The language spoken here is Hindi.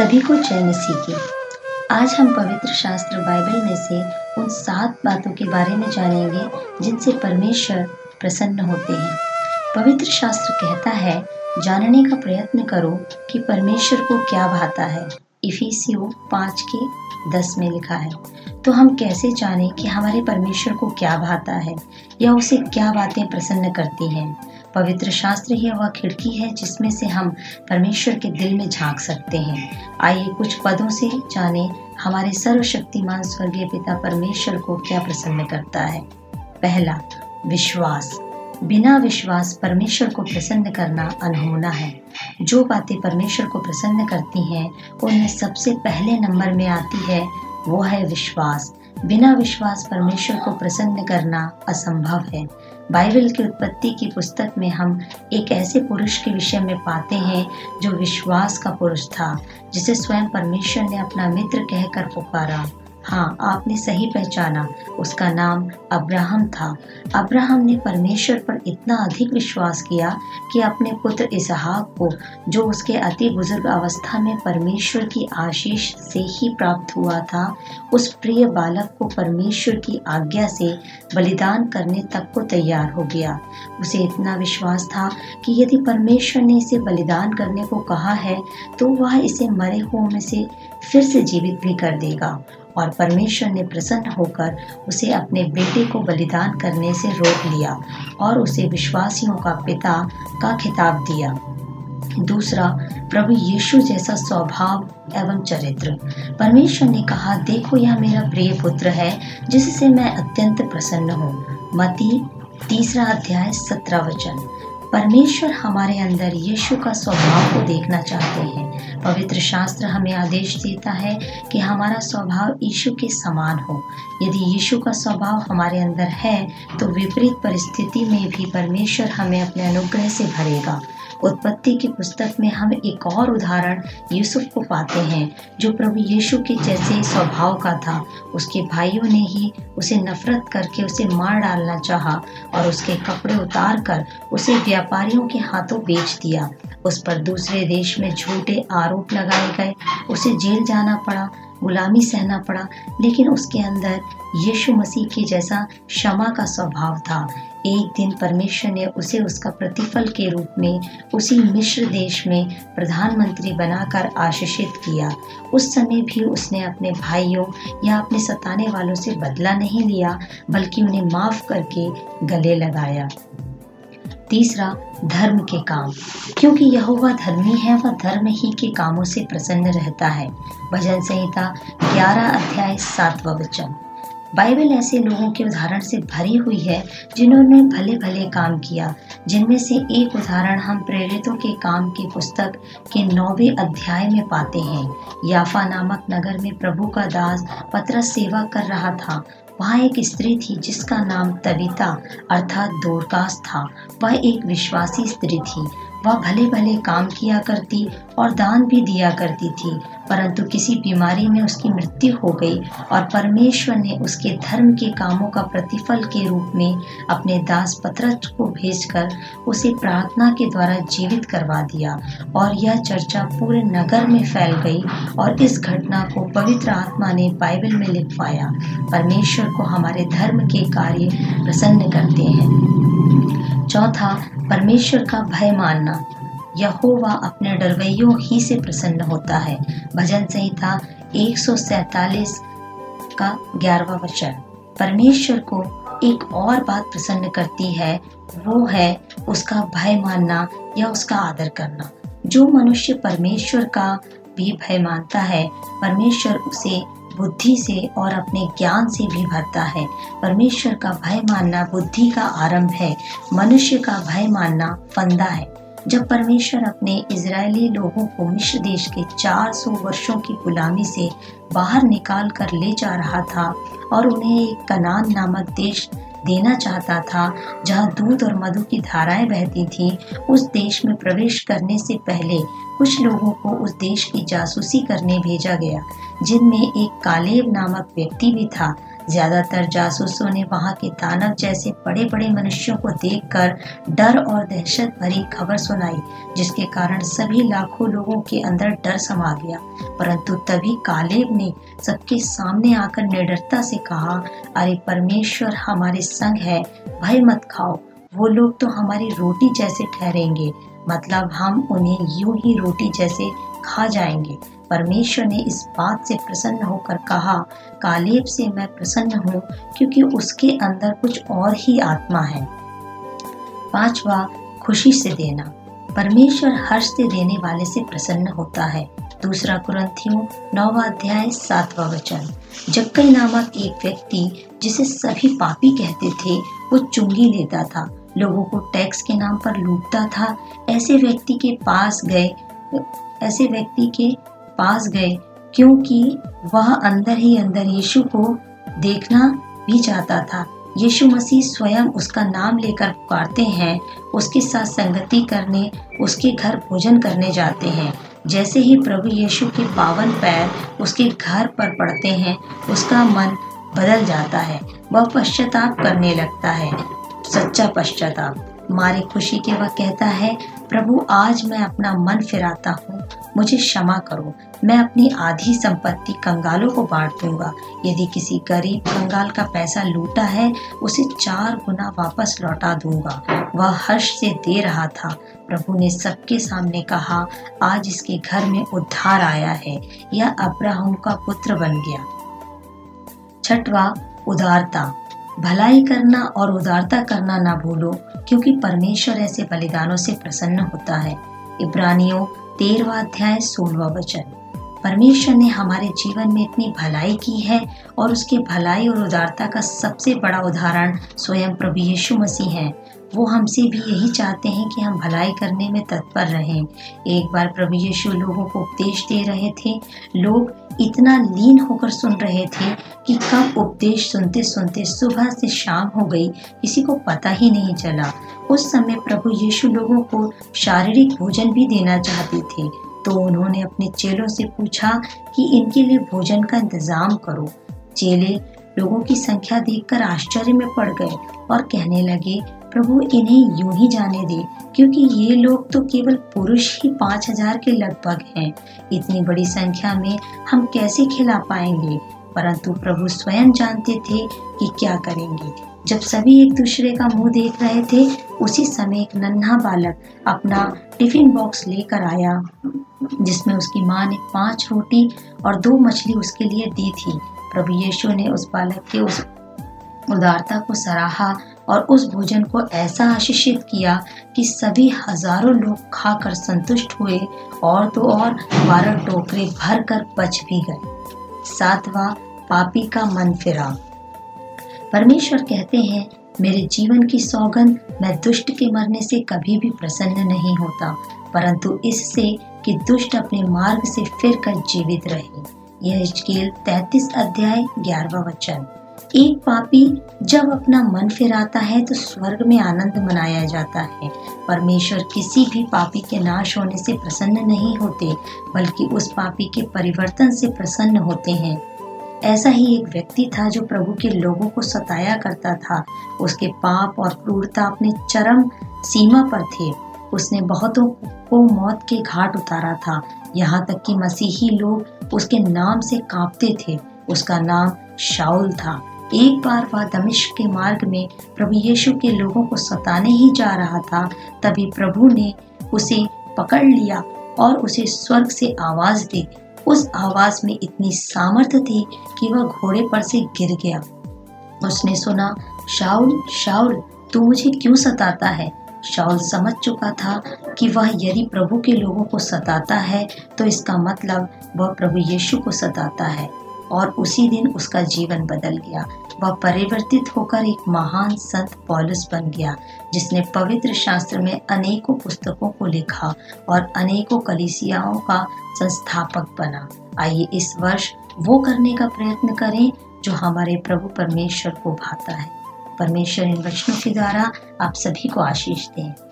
सभी को जय मसीह की आज हम पवित्र शास्त्र बाइबल में से उन सात बातों के बारे में जानेंगे, जिनसे परमेश्वर प्रसन्न होते हैं। पवित्र शास्त्र कहता है, जानने का प्रयत्न करो कि परमेश्वर को क्या भाता है। इफिसियो पाँच के दस में लिखा है तो हम कैसे जाने कि हमारे परमेश्वर को क्या भाता है? या उसे क्या बातें प्रसन्न करती हैं? पवित्र शास्त्र ही वह खिड़की है जिसमें से हम परमेश्वर के दिल में झाँक सकते हैं। आइए कुछ पदों से जाने, हमारे सर्वशक्तिमान स्वर्गीय पिता परमेश्वर को क्या प्रसन्न करता है। पहला, विश्वास। बिना विश्वास परमेश्वर को प्रसन्न करना अनहोना है। जो बातें परमेश्वर को प्रसन्न करती हैं, उनमें सबसे पहले नंबर में आती है, वो है विश्वास। बिना विश्वास परमेश्वर को प्रसन्न करना असंभव है। बाइबल की उत्पत्ति की पुस्तक में हम एक ऐसे पुरुष के विषय में पाते हैं जो विश्वास का पुरुष था, जिसे स्वयं परमेश्वर ने अपना मित्र कहकर पुकारा। हाँ आपने सही पहचाना। उसका नाम अब्राहम था। अब्राहम ने परमेश्वर पर इतना अधिक विश्वास किया कि अपने पुत्र इसहाक को, जो उसके अति बुज़ुर्ग अवस्था में परमेश्वर की आशीष से ही प्राप्त हुआ था, उस प्रिय बालक को परमेश्वर की आज्ञा से बलिदान करने तक को तैयार हो गया। उसे इतना विश्वास था कि यदि परमेश्वर ने इसे बलिदान करने को कहा है तो वह इसे मरे हुओं में से फिर से जीवित भी कर देगा। और परमेश्वर ने प्रसन्न होकर उसे अपने बेटे को बलिदान करने से रोक लिया और उसे विश्वासियों का पिता का खिताब दिया। दूसरा, प्रभु यीशु जैसा स्वभाव एवं चरित्र। परमेश्वर ने कहा, देखो, यह मेरा प्रिय पुत्र है, जिससे मैं अत्यंत प्रसन्न हूँ। मती तीसरा अध्याय, सत्रह वचन। परमेश्वर हमारे अंदर यीशु का स्वभाव को देखना चाहते हैं। पवित्र शास्त्र हमें आदेश देता है कि हमारा स्वभाव यीशु के समान हो। यदि यीशु का स्वभाव हमारे अंदर है तो विपरीत परिस्थिति में भी परमेश्वर हमें अपने अनुग्रह से भरेगा। उत्पत्ति की पुस्तक में हम एक और उदाहरण यूसुफ को पाते हैं, जो प्रभु यीशु के जैसे स्वभाव का था। उसके भाइयों ने ही उसे नफरत करके उसे मार डालना चाहा और उसके कपड़े उतार कर उसे व्यापारियों के हाथों बेच दिया। उस पर दूसरे देश में झूठे आरोप लगाए गए। उसे जेल जाना पड़ा। गुलामी सहना पड़ा, लेकिन उसके अंदर यीशु मसीह के जैसा क्षमा का स्वभाव था। एक दिन परमेश्वर ने उसे उसका प्रतिफल के रूप में उसी मिश्र देश में प्रधानमंत्री बनाकर आशीषित किया। उस समय भी उसने अपने भाइयों या अपने सताने वालों से बदला नहीं लिया, बल्कि उन्हें माफ़ करके गले लगाया। तीसरा, धर्म के काम। क्योंकि यहोवा धर्मी है, वह धर्म ही के कामों से प्रसन्न रहता है। भजन संहिता ग्यारह अध्याय सातवा वचन। बाइबल ऐसे लोगों के उदाहरण से भरी हुई है जिन्होंने भले भले काम किया, जिनमें से एक उदाहरण हम प्रेरितों के काम की पुस्तक के नौवे अध्याय में पाते हैं। याफा नामक नगर में प्रभु का दास पत्र सेवा कर रहा था। वहाँ एक स्त्री थी जिसका नाम तविता अर्थात दोरकास था। वह एक विश्वासी स्त्री थी। वह भले भले काम किया करती और दान भी दिया करती थी परंतु किसी बीमारी में उसकी मृत्यु हो गई और परमेश्वर ने उसके धर्म के कामों का प्रतिफल के रूप में अपने दास पत्रच को भेजकर उसे प्रार्थना के द्वारा जीवित करवा दिया और यह चर्चा पूरे नगर में फैल गई और इस घटना को पवित्र आत्मा ने बाइबल में लिखवाया। परमेश्वर को हमारे धर्म के कार्य प्रसन्न करते हैं। चौथा, परमेश्वर का भय मानना। यहोवा अपने डरवैयों ही से प्रसन्न होता है। भजन संहिता एक का ग्यारहवा वचन। परमेश्वर को एक और बात प्रसन्न करती है, वो है उसका भय मानना या उसका आदर करना। जो मनुष्य परमेश्वर का भी भय मानता है, परमेश्वर उसे बुद्धि से और अपने ज्ञान से भी भरता है। परमेश्वर का भय मानना बुद्धि का आरंभ है, मनुष्य का भय मानना फंदा है। जब परमेश्वर अपने इजरायली लोगों को मिश्र देश के 400 वर्षों की गुलामी से बाहर निकाल कर ले जा रहा था और उन्हें एक कनान नामक देश देना चाहता था, जहाँ दूध और मधु की धाराएँ बहती थी, उस देश में प्रवेश करने से पहले कुछ लोगों को उस देश की जासूसी करने भेजा गया, जिनमें एक कालेब नामक व्यक्ति भी था ज़्यादातर जासूसों ने वहाँ के दानव जैसे बड़े बड़े मनुष्यों को देखकर डर और दहशत भरी खबर सुनाई, जिसके कारण सभी लाखों लोगों के अंदर डर समा गया। परंतु तभी कालेब ने सबके सामने आकर निडरता से कहा, अरे परमेश्वर हमारे संग है, भय मत खाओ। वो लोग तो हमारी रोटी जैसे ठहरेंगे मतलब हम उन्हें यूँ ही रोटी जैसे खा जाएँगे। परमेश्वर ने इस बात से प्रसन्न होकर कहा, कालेब से मैं प्रसन्न हूँ, क्योंकि उसके अंदर कुछ और ही आत्मा है। पांचवा, खुशी से देना। परमेश्वर हर्ष से देने वाले से प्रसन्न होता है। दूसरा कुरंथियों, नौवा अध्याय, सातवा वचन। जक्कई नामक एक व्यक्ति, जिसे सभी पापी कहते थे, वो चुंगी लेता था। लोगों को टैक्स के नाम पर लूटता था। ऐसे व्यक्ति के पास गए, ऐसे व्यक्ति के पास गए, क्योंकि वह अंदर ही अंदर यीशु को देखना भी चाहता था। यीशु मसीह स्वयं उसका नाम लेकर पुकारते हैं, उसके साथ संगति करने, उसके घर भोजन करने जाते हैं। जैसे ही प्रभु यीशु के पावन पैर उसके घर पर पड़ते हैं, उसका मन बदल जाता है, वह पश्चाताप करने लगता है, सच्चा पश्चाताप। मारे खुशी के वह कहता है, प्रभु, आज मैं अपना मन फिराता हूँ। मुझे क्षमा करो। मैं अपनी आधी संपत्ति कंगालों को बांट दूँगा। यदि किसी गरीब कंगाल का पैसा लूटा है, उसे चार गुना वापस लौटा दूँगा। वह हर्ष से दे रहा था। प्रभु ने सबके सामने कहा, आज इसके घर में उद्धार आया है। यह अब्राहम का पुत्र बन गया। छठवा उदारता। भलाई करना और उदारता करना ना भूलो, क्योंकि परमेश्वर ऐसे बलिदानों से प्रसन्न होता है। इब्रानियों तेरवा अध्याय सोलवा वचन। परमेश्वर ने हमारे जीवन में इतनी भलाई की है और उसके भलाई और उदारता का सबसे बड़ा उदाहरण स्वयं प्रभु यीशु मसीह है। वो हमसे भी यही चाहते हैं कि हम भलाई करने में तत्पर रहें। एक बार प्रभु यीशु लोगों को उपदेश दे रहे थे, लोग इतना लीन होकर सुन रहे थे कि कब उपदेश सुनते सुनते सुबह से शाम हो गई, किसी को पता ही नहीं चला। उस समय प्रभु यीशु लोगों को शारीरिक भोजन भी देना चाहते थे तो उन्होंने अपने चेलों से पूछा कि इनके लिए भोजन का इंतज़ाम करो। चेले लोगों की संख्या देखकर आश्चर्य में पड़ गए और कहने लगे प्रभु इन्हें यूँ ही जाने दे, क्योंकि ये लोग तो केवल पुरुष ही पाँच हज़ार के लगभग हैं। इतनी बड़ी संख्या में हम कैसे खिला पाएँगे? परंतु प्रभु स्वयं जानते थे कि क्या करेंगे। जब सभी एक दूसरे का मुँह देख रहे थे, उसी समय एक नन्हा बालक अपना टिफ़िन बॉक्स लेकर आया, जिसमें उसकी माँ ने पाँच रोटी और दो मछली उसके लिए दी थी। प्रभु यीशु ने उस बालक के उस उदारता को सराहा और उस भोजन को ऐसा आशीषित किया कि सभी हज़ारों लोग खाकर संतुष्ट हुए और तो और बारह टोकरे भर कर बच भी गए। सातवा, पापी का मन फिरा। परमेश्वर कहते हैं, मेरे जीवन की सौगंध मैं दुष्ट के मरने से कभी भी प्रसन्न नहीं होता, परंतु इससे कि दुष्ट अपने मार्ग से फिर कर जीवित रहे। यह तैतीस अध्याय ग्यारहवा वचन। एक पापी जब अपना मन फिराता है तो स्वर्ग में आनंद मनाया जाता है। परमेश्वर किसी भी पापी के नाश होने से प्रसन्न नहीं होते, बल्कि उस पापी के परिवर्तन से प्रसन्न होते हैं। ऐसा ही एक व्यक्ति था जो प्रभु के लोगों को सताया करता था। उसके पाप और क्रूरता अपने चरम सीमा पर थे। उसने बहुतों को मौत के घाट उतारा था। यहाँ तक कि मसीही लोग उसके नाम से कांपते थे। उसका नाम शाउल था। एक बार वह दमिश्क के मार्ग में प्रभु यीशु के लोगों को सताने ही जा रहा था, तभी प्रभु ने उसे पकड़ लिया और उसे स्वर्ग से आवाज़ दी। उस आवाज़ में इतनी सामर्थ्य थी कि वह घोड़े पर से गिर गया। उसने सुना शाउल शाउल तू मुझे क्यों सताता है? शाउल समझ चुका था कि वह यदि प्रभु के लोगों को सताता है तो इसका मतलब वह प्रभु यीशु को सताता है। और उसी दिन उसका जीवन बदल गया। वह परिवर्तित होकर एक महान संत पॉलिस बन गया, जिसने पवित्र शास्त्र में अनेकों पुस्तकों को लिखा और अनेकों कलिसियाओं का संस्थापक बना। आइए इस वर्ष वो करने का प्रयत्न करें जो हमारे प्रभु परमेश्वर को भाता है। परमेश्वर इन वचनों के द्वारा आप सभी को आशीष दें।